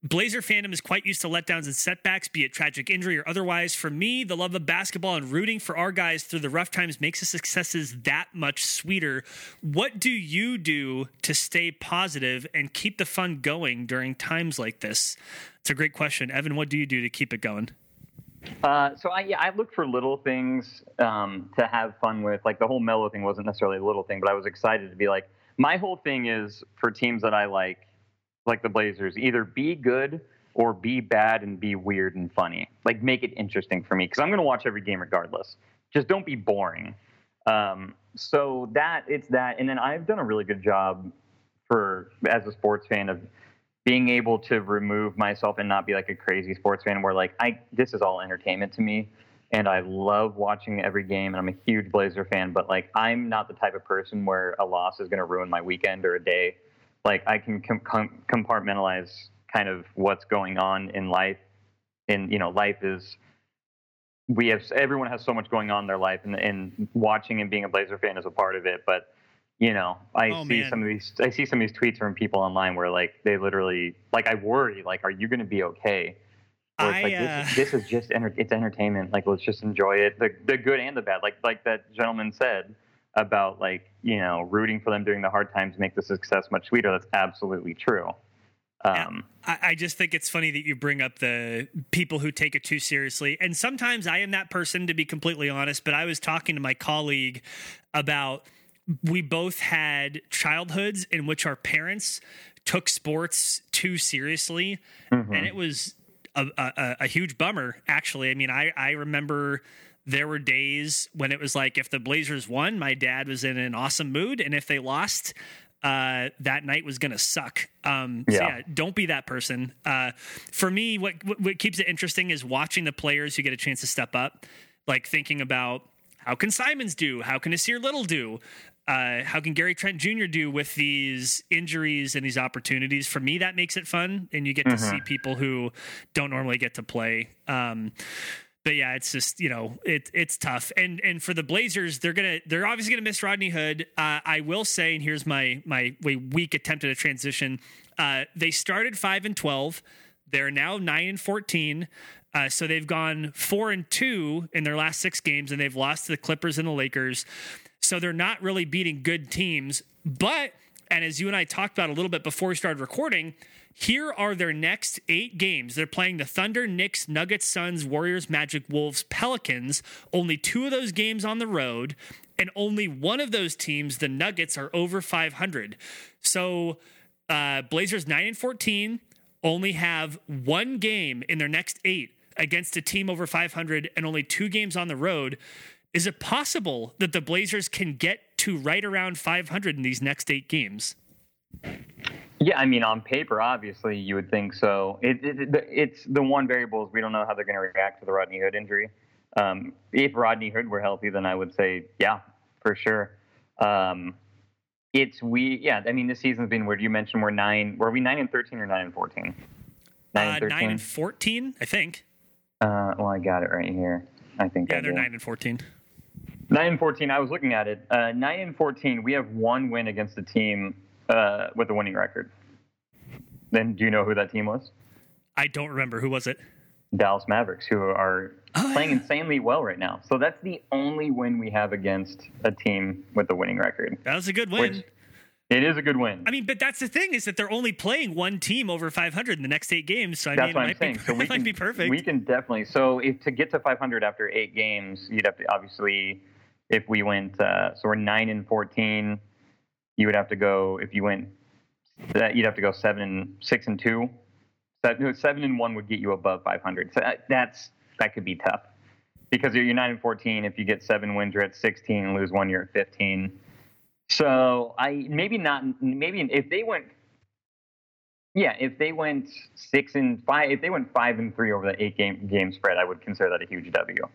Blazer fandom is quite used to letdowns and setbacks, be it tragic injury or otherwise. For me, the love of basketball and rooting for our guys through the rough times makes the successes that much sweeter. What do you do to stay positive and keep the fun going during times like this? It's a great question. Evan, what do you do to keep it going? Uh, so I yeah, I look for little things um, to have fun with. Like the whole Melo thing wasn't necessarily a little thing, but I was excited to be like. My whole thing is for teams that I like, like the Blazers, either be good or be bad and be weird and funny. Like make it interesting for me because I'm going to watch every game regardless. Just don't be boring. Um, so that it's that, and then I've done a really good job for as a sports fan of being able to remove myself and not be like a crazy sports fan where like I this is all entertainment to me and I love watching every game and I'm a huge Blazer fan but like I'm not the type of person where a loss is going to ruin my weekend or a day like I can com- com- compartmentalize kind of what's going on in life and you know life is we have everyone has so much going on in their life and, and watching and being a Blazer fan is a part of it but you know, I Oh, see man. some of these. I see some of these tweets from people online where like they literally like I worry like, are you going to be okay? I, like uh, this, this is just enter- it's entertainment. Like let's just enjoy it, the the good and the bad. Like like that gentleman said about like you know rooting for them during the hard times make the success much sweeter. That's absolutely true. Um, I, I just think it's funny that you bring up the people who take it too seriously. And sometimes I am that person, to be completely honest. But I was talking to my colleague about we both had childhoods in which our parents took sports too seriously. And it was a, a, a huge bummer, actually. I mean, I, I remember there were days when it was like if the Blazers won, my dad was in an awesome mood. And if they lost, uh, that night was going to suck. Um, so Yeah. yeah, don't be that person. Uh, for me, what, what what keeps it interesting is watching the players who get a chance to step up, like thinking about how can Simons do, how can Nassir Little do, uh, how can Gary Trent Jr. do with these injuries and these opportunities. For me, that makes it fun, and you get to see people who don't normally get to play. Um, but yeah, it's just you know it it's tough. And and for the Blazers, they're gonna they're obviously gonna miss Rodney Hood. Uh, I will say, and here's my my weak attempt at a transition. Uh, they started five and twelve. They're now nine and fourteen. Uh, so they've gone four and two in their last six games, and they've lost to the Clippers and the Lakers. So they're not really beating good teams. But, and as you and I talked about a little bit before we started recording, here are their next eight games. They're playing the Thunder, Knicks, Nuggets, Suns, Warriors, Magic, Wolves, Pelicans. Only two of those games on the road, and only one of those teams, the Nuggets, are over 500. So uh, Blazers 9 and 14 only have one game in their next eight against a team over 500 and only two games on the road. Is it possible that the Blazers can get to right around 500 in these next eight games? Yeah, I mean, on paper, obviously, you would think so. It, it, it's the one variable is we don't know how they're going to react to the Rodney Hood injury. Um, if Rodney Hood were healthy, then I would say, yeah, for sure. Um, it's we, yeah. I mean, this season's been weird. You mentioned we're nine. Were we nine and thirteen or nine and fourteen? Nine, uh, and, 13? nine and fourteen, I think. Uh, well, I got it right here. I think. Yeah, I they're nine and fourteen. Nine and fourteen. I was looking at it. Uh, nine and fourteen. We have one win against a team uh, with a winning record. Then, do you know who that team was? I don't remember. Who was it? Dallas Mavericks, who are oh, playing yeah. insanely well right now. So that's the only win we have against a team with a winning record. That was a good win. It is a good win. I mean, but that's the thing is that they're only playing one team over 500 in the next eight games. So I that's mean, what I'm saying. So [laughs] we can, might be perfect. We can definitely. So if to get to 500 after eight games, you'd have to obviously, if we went, uh, so we're nine and 14, you would have to go. If you went, that you'd have to go seven and six and two. So Seven and one would get you above 500. So that's that could be tough because you're nine and 14. If you get seven wins, you're at 16 and lose one, you're at 15 so I maybe not maybe if they went yeah, if they went six and five, if they went five and three over the eight game game spread, I would consider that a huge W.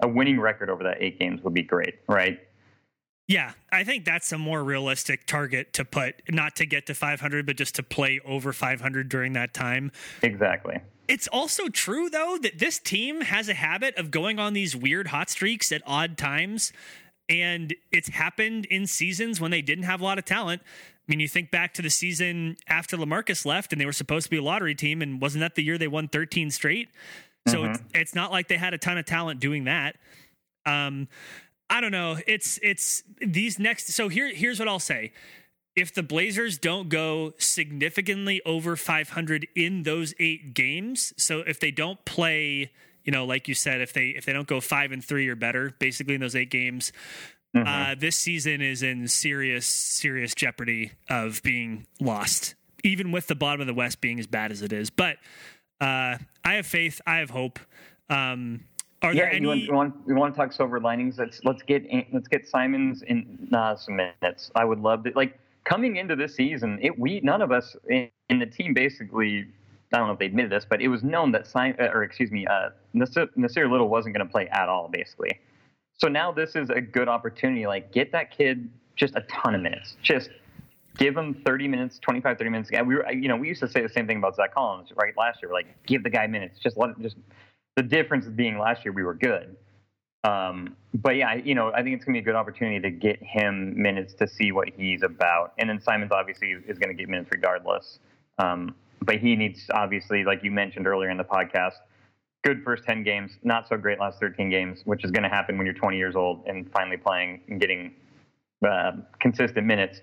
A winning record over that eight games would be great, right? Yeah, I think that's a more realistic target to put, not to get to 500, but just to play over 500 during that time. Exactly. It's also true, though, that this team has a habit of going on these weird hot streaks at odd times. And it's happened in seasons when they didn't have a lot of talent. I mean, you think back to the season after Lamarcus left and they were supposed to be a lottery team, and wasn't that the year they won 13 straight? So mm-hmm. it's, it's not like they had a ton of talent doing that. Um, I don't know. It's it's these next. So here here's what I'll say. If the Blazers don't go significantly over 500 in those eight games, so if they don't play you know, like you said, if they if they don't go five and three or better, basically in those eight games, mm-hmm. uh, this season is in serious serious jeopardy of being lost, even with the bottom of the West being as bad as it is. But uh, I have faith. I have hope. Um, are yeah, there any? You want, you want, you want to talk silver linings? Let's let's get let's get Simons in uh, some minutes. I would love to like coming into this season. It we none of us in, in the team basically I don't know if they admitted this, but it was known that Simon, uh, or excuse me, uh, Nassir, Nassir Little wasn't going to play at all, basically. So now this is a good opportunity. Like, get that kid just a ton of minutes. Just give him 30 minutes, 25, 30 minutes. We were, you know, we used to say the same thing about Zach Collins, right? Last year, like, give the guy minutes. Just let, just the difference being last year we were good. Um, but yeah, you know, I think it's gonna be a good opportunity to get him minutes to see what he's about. And then Simons obviously is going to get minutes regardless. Um, but he needs obviously, like you mentioned earlier in the podcast, good first 10 games, not so great last 13 games, which is going to happen when you're 20 years old and finally playing and getting uh, consistent minutes.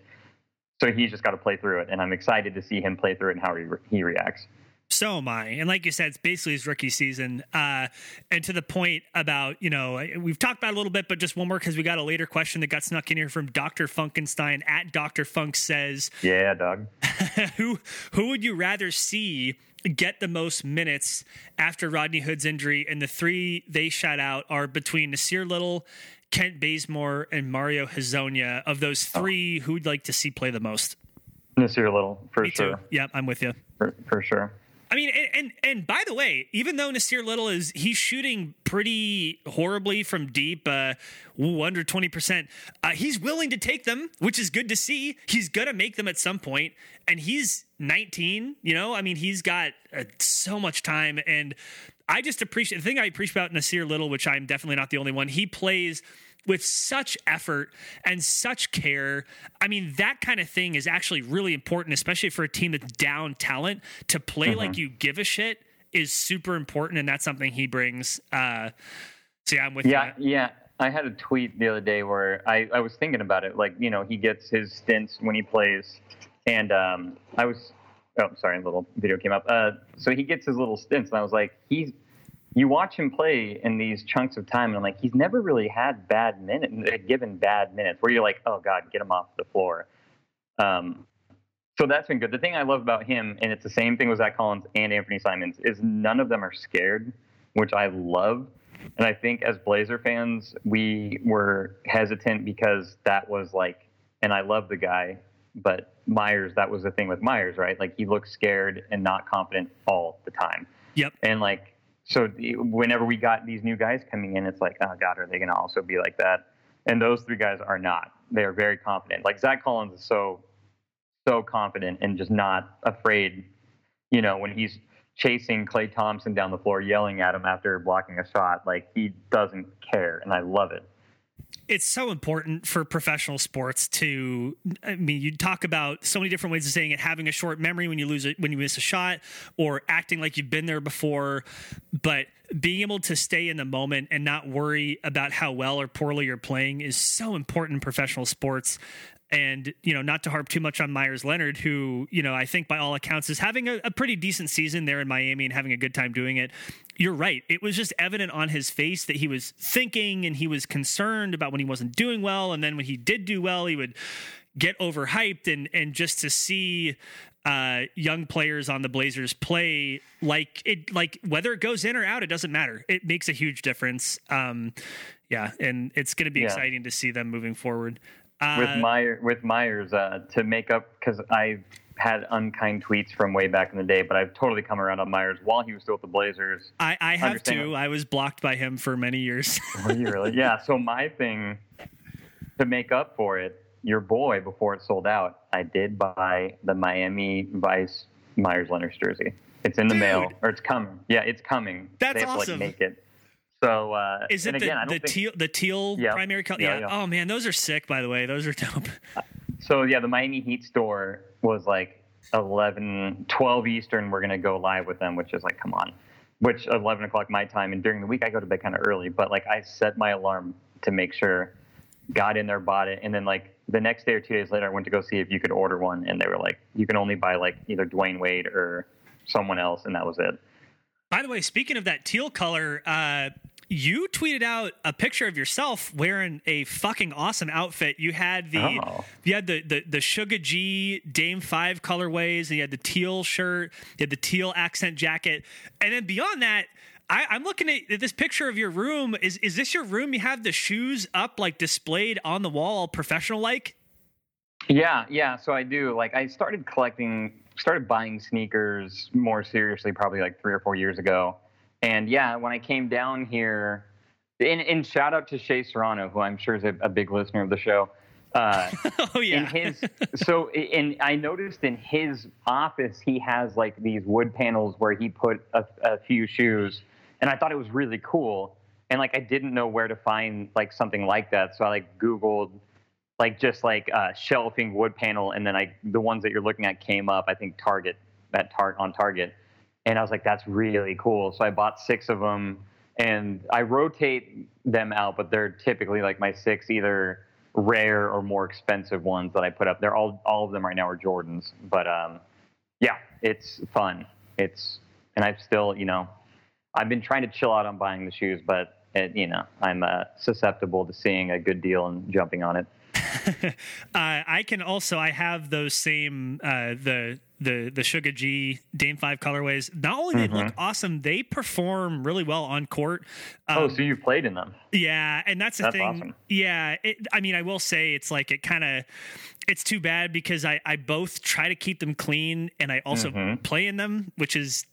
So he's just got to play through it, and I'm excited to see him play through it and how he, re- he reacts. So am I. And like you said, it's basically his rookie season. Uh, and to the point about, you know, we've talked about a little bit, but just one more because we got a later question that got snuck in here from Dr. Funkenstein at Dr. Funk says, Yeah, Doug. [laughs] who who would you rather see get the most minutes after Rodney Hood's injury? And the three they shout out are between Nassir Little, Kent Bazemore, and Mario Hezonja. Of those three, oh. who would like to see play the most? Nassir Little, for Me sure. Too. Yep, I'm with you. For, for sure. I mean, and, and, and by the way, even though Nassir Little is he's shooting pretty horribly from deep, uh, ooh, under twenty percent, uh, he's willing to take them, which is good to see. He's gonna make them at some point, and he's nineteen. You know, I mean, he's got uh, so much time, and I just appreciate the thing I appreciate about Nassir Little, which I'm definitely not the only one. He plays with such effort and such care. I mean, that kind of thing is actually really important, especially for a team that's down talent. To play mm-hmm. like you give a shit is super important, and that's something he brings. Uh, so yeah, I'm with yeah, you. Yeah, I had a tweet the other day where I, I was thinking about it. Like, you know, he gets his stints when he plays, and um, I was oh sorry, a little video came up. Uh, so he gets his little stints, and I was like, he's you watch him play in these chunks of time, and I'm like, he's never really had bad minutes, given bad minutes where you're like, oh God, get him off the floor. Um, so that's been good. The thing I love about him, and it's the same thing with Zach Collins and Anthony Simons, is none of them are scared, which I love. And I think as Blazer fans, we were hesitant because that was like, and I love the guy, but Meyers, that was the thing with Meyers, right? Like he looks scared and not confident all the time. Yep. And like so whenever we got these new guys coming in, it's like, oh God, are they going to also be like that? And those three guys are not. They are very confident. Like Zach Collins is so, so confident and just not afraid. You know, when he's chasing Klay Thompson down the floor, yelling at him after blocking a shot, like he doesn't care, and I love it it's so important for professional sports to i mean you talk about so many different ways of saying it having a short memory when you lose it when you miss a shot or acting like you've been there before but being able to stay in the moment and not worry about how well or poorly you're playing is so important in professional sports and you know not to harp too much on Meyers Leonard, who you know I think by all accounts is having a, a, pretty decent season there in Miami and having a good time doing it. You're right; it was just evident on his face that he was thinking and he was concerned about when he wasn't doing well, and then when he did do well, he would get overhyped and and just to see uh, young players on the Blazers play like it like whether it goes in or out, it doesn't matter. It makes a huge difference. Um, yeah, and it's going to be yeah. exciting to see them moving forward. Uh, with Meyer, with Meyers uh, to make up because I had unkind tweets from way back in the day, but I've totally come around on Meyers while he was still with the Blazers. I, I have too. I was blocked by him for many years. [laughs] You really? Yeah. So my thing to make up for it, your boy before it sold out, I did buy the Miami Vice Meyers Leonard jersey. It's in the Dude. mail, or it's coming. Yeah, it's coming. That's they have awesome. To, like, make it. So uh, is it again, the, the think, teal the teal yeah, primary color? Yeah, yeah, Oh man, those are sick. By the way, those are dope. [laughs] So yeah, the Miami Heat store was like 11, 12 Eastern. We're gonna go live with them, which is like, come on. Which 11 o'clock my time, and during the week I go to bed kind of early. But like I set my alarm to make sure, got in there, bought it, and then like the next day or two days later, I went to go see if you could order one, and they were like, you can only buy like either Dwyane Wade or someone else, and that was it. By the way, speaking of that teal color, uh, you tweeted out a picture of yourself wearing a fucking awesome outfit. You had the oh. you had the, the the Sugar G Dame Five colorways, and you had the teal shirt, you had the teal accent jacket, and then beyond that. I, am looking at this picture of your room. Is is this your room? You have the shoes up, like displayed on the wall, professional like. Yeah, yeah. So I do. Like I started collecting, started buying sneakers more seriously, probably like three or four years ago and yeah, when I came down here, and, and shout out to Shea Serrano, who I'm sure is a, a big listener of the show. Uh, [laughs] oh yeah. In his, so, and I noticed in his office he has like these wood panels where he put a, a few shoes, and I thought it was really cool. And like I didn't know where to find like something like that, so I like Googled like just like uh, shelving wood panel, and then I the ones that you're looking at came up. I think Target that tar- on Target and I was like, that's really cool. So I bought six of them, and I rotate them out, but they're typically like my six either rare or more expensive ones that I put up. They're all all of them right now are Jordans, but um, yeah, it's fun. It's and I've still you know I've been trying to chill out on buying the shoes, but it, you know I'm uh, susceptible to seeing a good deal and jumping on it. [laughs] uh, I can also I have those same uh, the the the Sugar G Dame Five colorways. Not only mm-hmm. they look mm-hmm. awesome, they perform really well on court. Oh, um, oh, so you've played in them? Yeah, and that's the that's thing. Awesome. Yeah, it, I mean, I will say it's like it kind of it's too bad because I I both try to keep them clean and I also mm-hmm. play in them, which is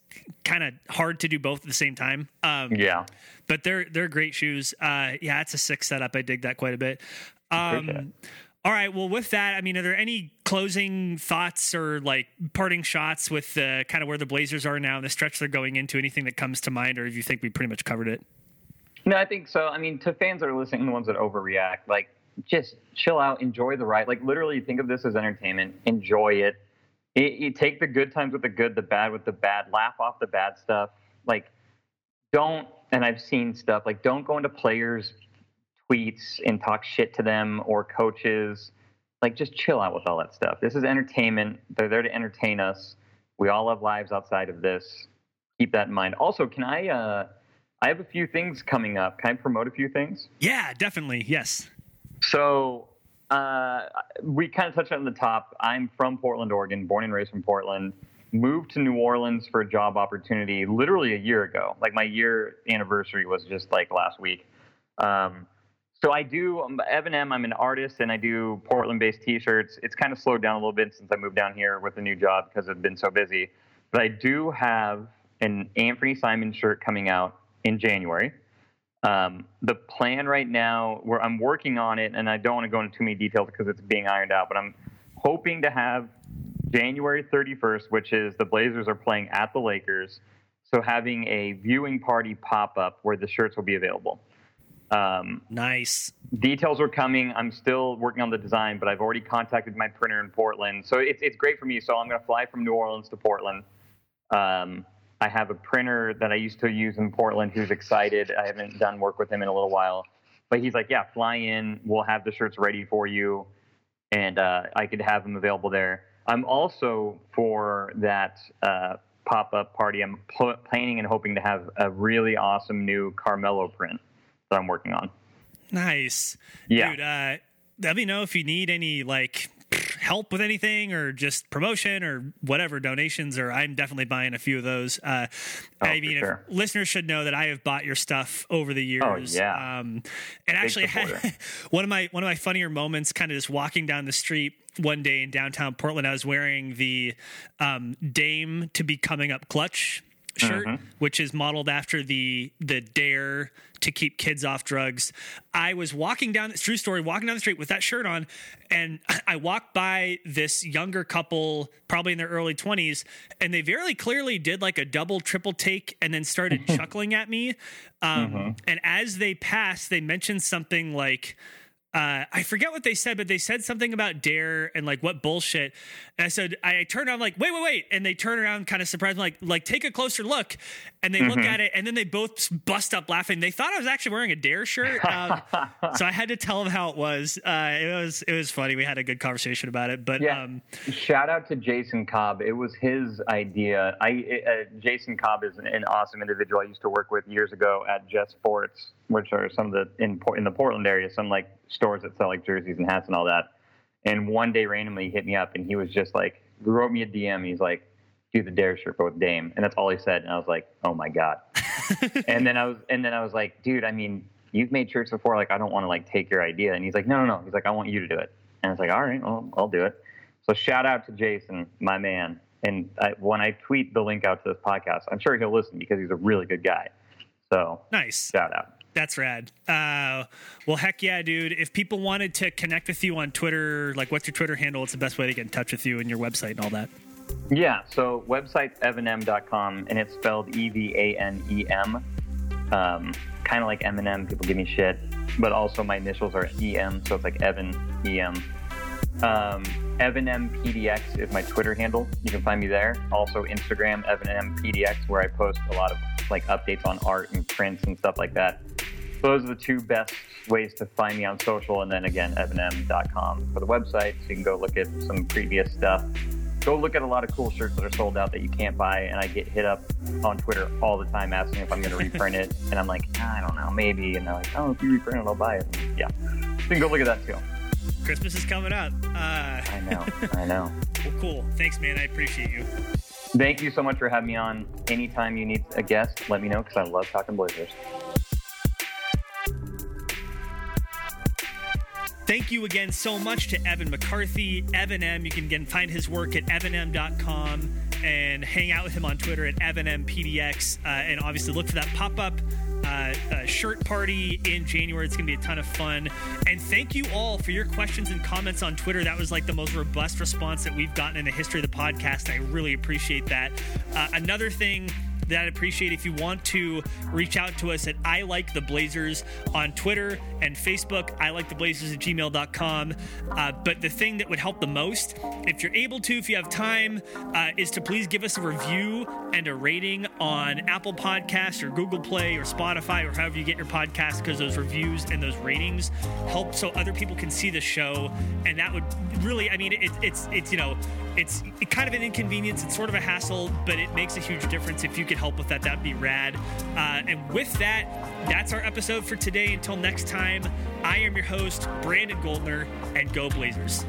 kind of hard to do both at the same time. Um, yeah, but they're they're great shoes. Uh, yeah, it's a sick setup. I dig that quite a bit. Um, all right. Well, with that, I mean, are there any closing thoughts or like parting shots with the uh, kind of where the Blazers are now and the stretch they're going into? Anything that comes to mind, or do you think we pretty much covered it? No, I think so. I mean, to fans that are listening, the ones that overreact, like just chill out, enjoy the ride. Like literally, think of this as entertainment. Enjoy it. it. You take the good times with the good, the bad with the bad. Laugh off the bad stuff. Like, don't. And I've seen stuff like don't go into players' tweets and talk shit to them or coaches. Like, just chill out with all that stuff. This is entertainment. They're there to entertain us. We all have lives outside of this. Keep that in mind. Also, can I? uh I have a few things coming up. Can I promote a few things? Yeah, definitely. Yes. So uh, we kind of touched on the top. I'm from Portland, Oregon, born and raised from Portland. Moved to New Orleans for a job opportunity literally a year ago. Like my year anniversary was just like last week. Um, so I do um, Evan M. I'm an artist and I do Portland-based T-shirts. It's kind of slowed down a little bit since I moved down here with a new job because I've been so busy. But I do have an Anthony Simon shirt coming out in January. Um, the plan right now, where I'm working on it, and I don't want to go into too many details because it's being ironed out, but I'm hoping to have January 31st, which is the Blazers are playing at the Lakers. So having a viewing party pop up where the shirts will be available. Um, nice. Details are coming. I'm still working on the design, but I've already contacted my printer in Portland. So it's, it's great for me. So I'm going to fly from New Orleans to Portland. Um, I have a printer that I used to use in Portland who's excited. I haven't done work with him in a little while, but he's like, "Yeah, fly in. We'll have the shirts ready for you, and uh, I could have them available there." I'm also for that uh, pop-up party. I'm pl- planning and hoping to have a really awesome new Carmelo print that I'm working on. Nice, yeah. Dude, uh, let me know if you need any like [sniffs] help with anything or just promotion or whatever donations or i'm definitely buying a few of those uh, oh, i mean sure. listeners should know that i have bought your stuff over the years oh, yeah. Um, and Big actually [laughs] had one of my one of my funnier moments kind of just walking down the street one day in downtown portland i was wearing the um, dame to be coming up clutch shirt, mm-hmm. which is modeled after the the dare to keep kids off drugs. I was walking down true story, walking down the street with that shirt on, and [laughs] I walked by this younger couple, probably in their early twenties, and they very clearly did like a double, triple take, and then started [laughs] chuckling at me. Um, mm-hmm. And as they passed, they mentioned something like uh, I forget what they said, but they said something about dare and like what bullshit. And I said, I turned on like, wait, wait, wait, and they turn around, kind of surprised, like, like take a closer look, and they mm-hmm. look at it, and then they both bust up laughing. They thought I was actually wearing a dare shirt, um, [laughs] so I had to tell them how it was. Uh, it was it was funny. We had a good conversation about it, but yeah. Um, Shout out to Jason Cobb. It was his idea. I uh, Jason Cobb is an awesome individual I used to work with years ago at Jet Sports, which are some of the in in the Portland area, some like stores that sell like jerseys and hats and all that. And one day randomly he hit me up and he was just like, he wrote me a DM. He's like, do the dare shirt but with Dame. And that's all he said. And I was like, oh my God. [laughs] and then I was, and then I was like, dude, I mean, you've made shirts before. Like, I don't want to like take your idea. And he's like, no, no, no. He's like, I want you to do it. And I was like, all right, well, I'll do it. So shout out to Jason, my man. And I, when I tweet the link out to this podcast, I'm sure he'll listen because he's a really good guy. So nice. Shout out. That's rad. Uh, well, heck yeah, dude. If people wanted to connect with you on Twitter, like what's your Twitter handle? What's the best way to get in touch with you and your website and all that? Yeah, so website's evanem.com and it's spelled E V A N E M. Um, kind of like Eminem, people give me shit, but also my initials are EM, so it's like Evan EM. Um, Evan M PDX is my Twitter handle. You can find me there. Also Instagram Evan M PDX, where I post a lot of like updates on art and prints and stuff like that those are the two best ways to find me on social. And then again, evanem.com for the website. So you can go look at some previous stuff. Go look at a lot of cool shirts that are sold out that you can't buy. And I get hit up on Twitter all the time asking if I'm going to reprint it. And I'm like, I don't know, maybe. And they're like, oh, if you reprint it, I'll buy it. And yeah. You can go look at that too. Christmas is coming up. Uh... I know. [laughs] I know. well, cool. Thanks, man. I appreciate you. Thank you so much for having me on. Anytime you need a guest, let me know because I love talking Blazers. Thank you again so much to Evan McCarthy, Evan M. You can again find his work at evanem.com and hang out with him on Twitter at evanmpdx. Uh, and obviously look for that pop up uh, uh, shirt party in January. It's going to be a ton of fun. And thank you all for your questions and comments on Twitter. That was like the most robust response that we've gotten in the history of the podcast. I really appreciate that. Uh, another thing that I'd appreciate if you want to reach out to us at I Like the Blazers on Twitter and Facebook. I like the Blazers at gmail.com. Uh, but the thing that would help the most, if you're able to, if you have time, uh, is to please give us a review and a rating on Apple Podcasts or Google Play or Spotify or however you get your podcast, because those reviews and those ratings help so other people can see the show. And that would really, I mean, it, it's, it's, you know, it's kind of an inconvenience. It's sort of a hassle, but it makes a huge difference. If you could help with that, that'd be rad. Uh, and with that, that's our episode for today. Until next time, I am your host, Brandon Goldner, and go Blazers.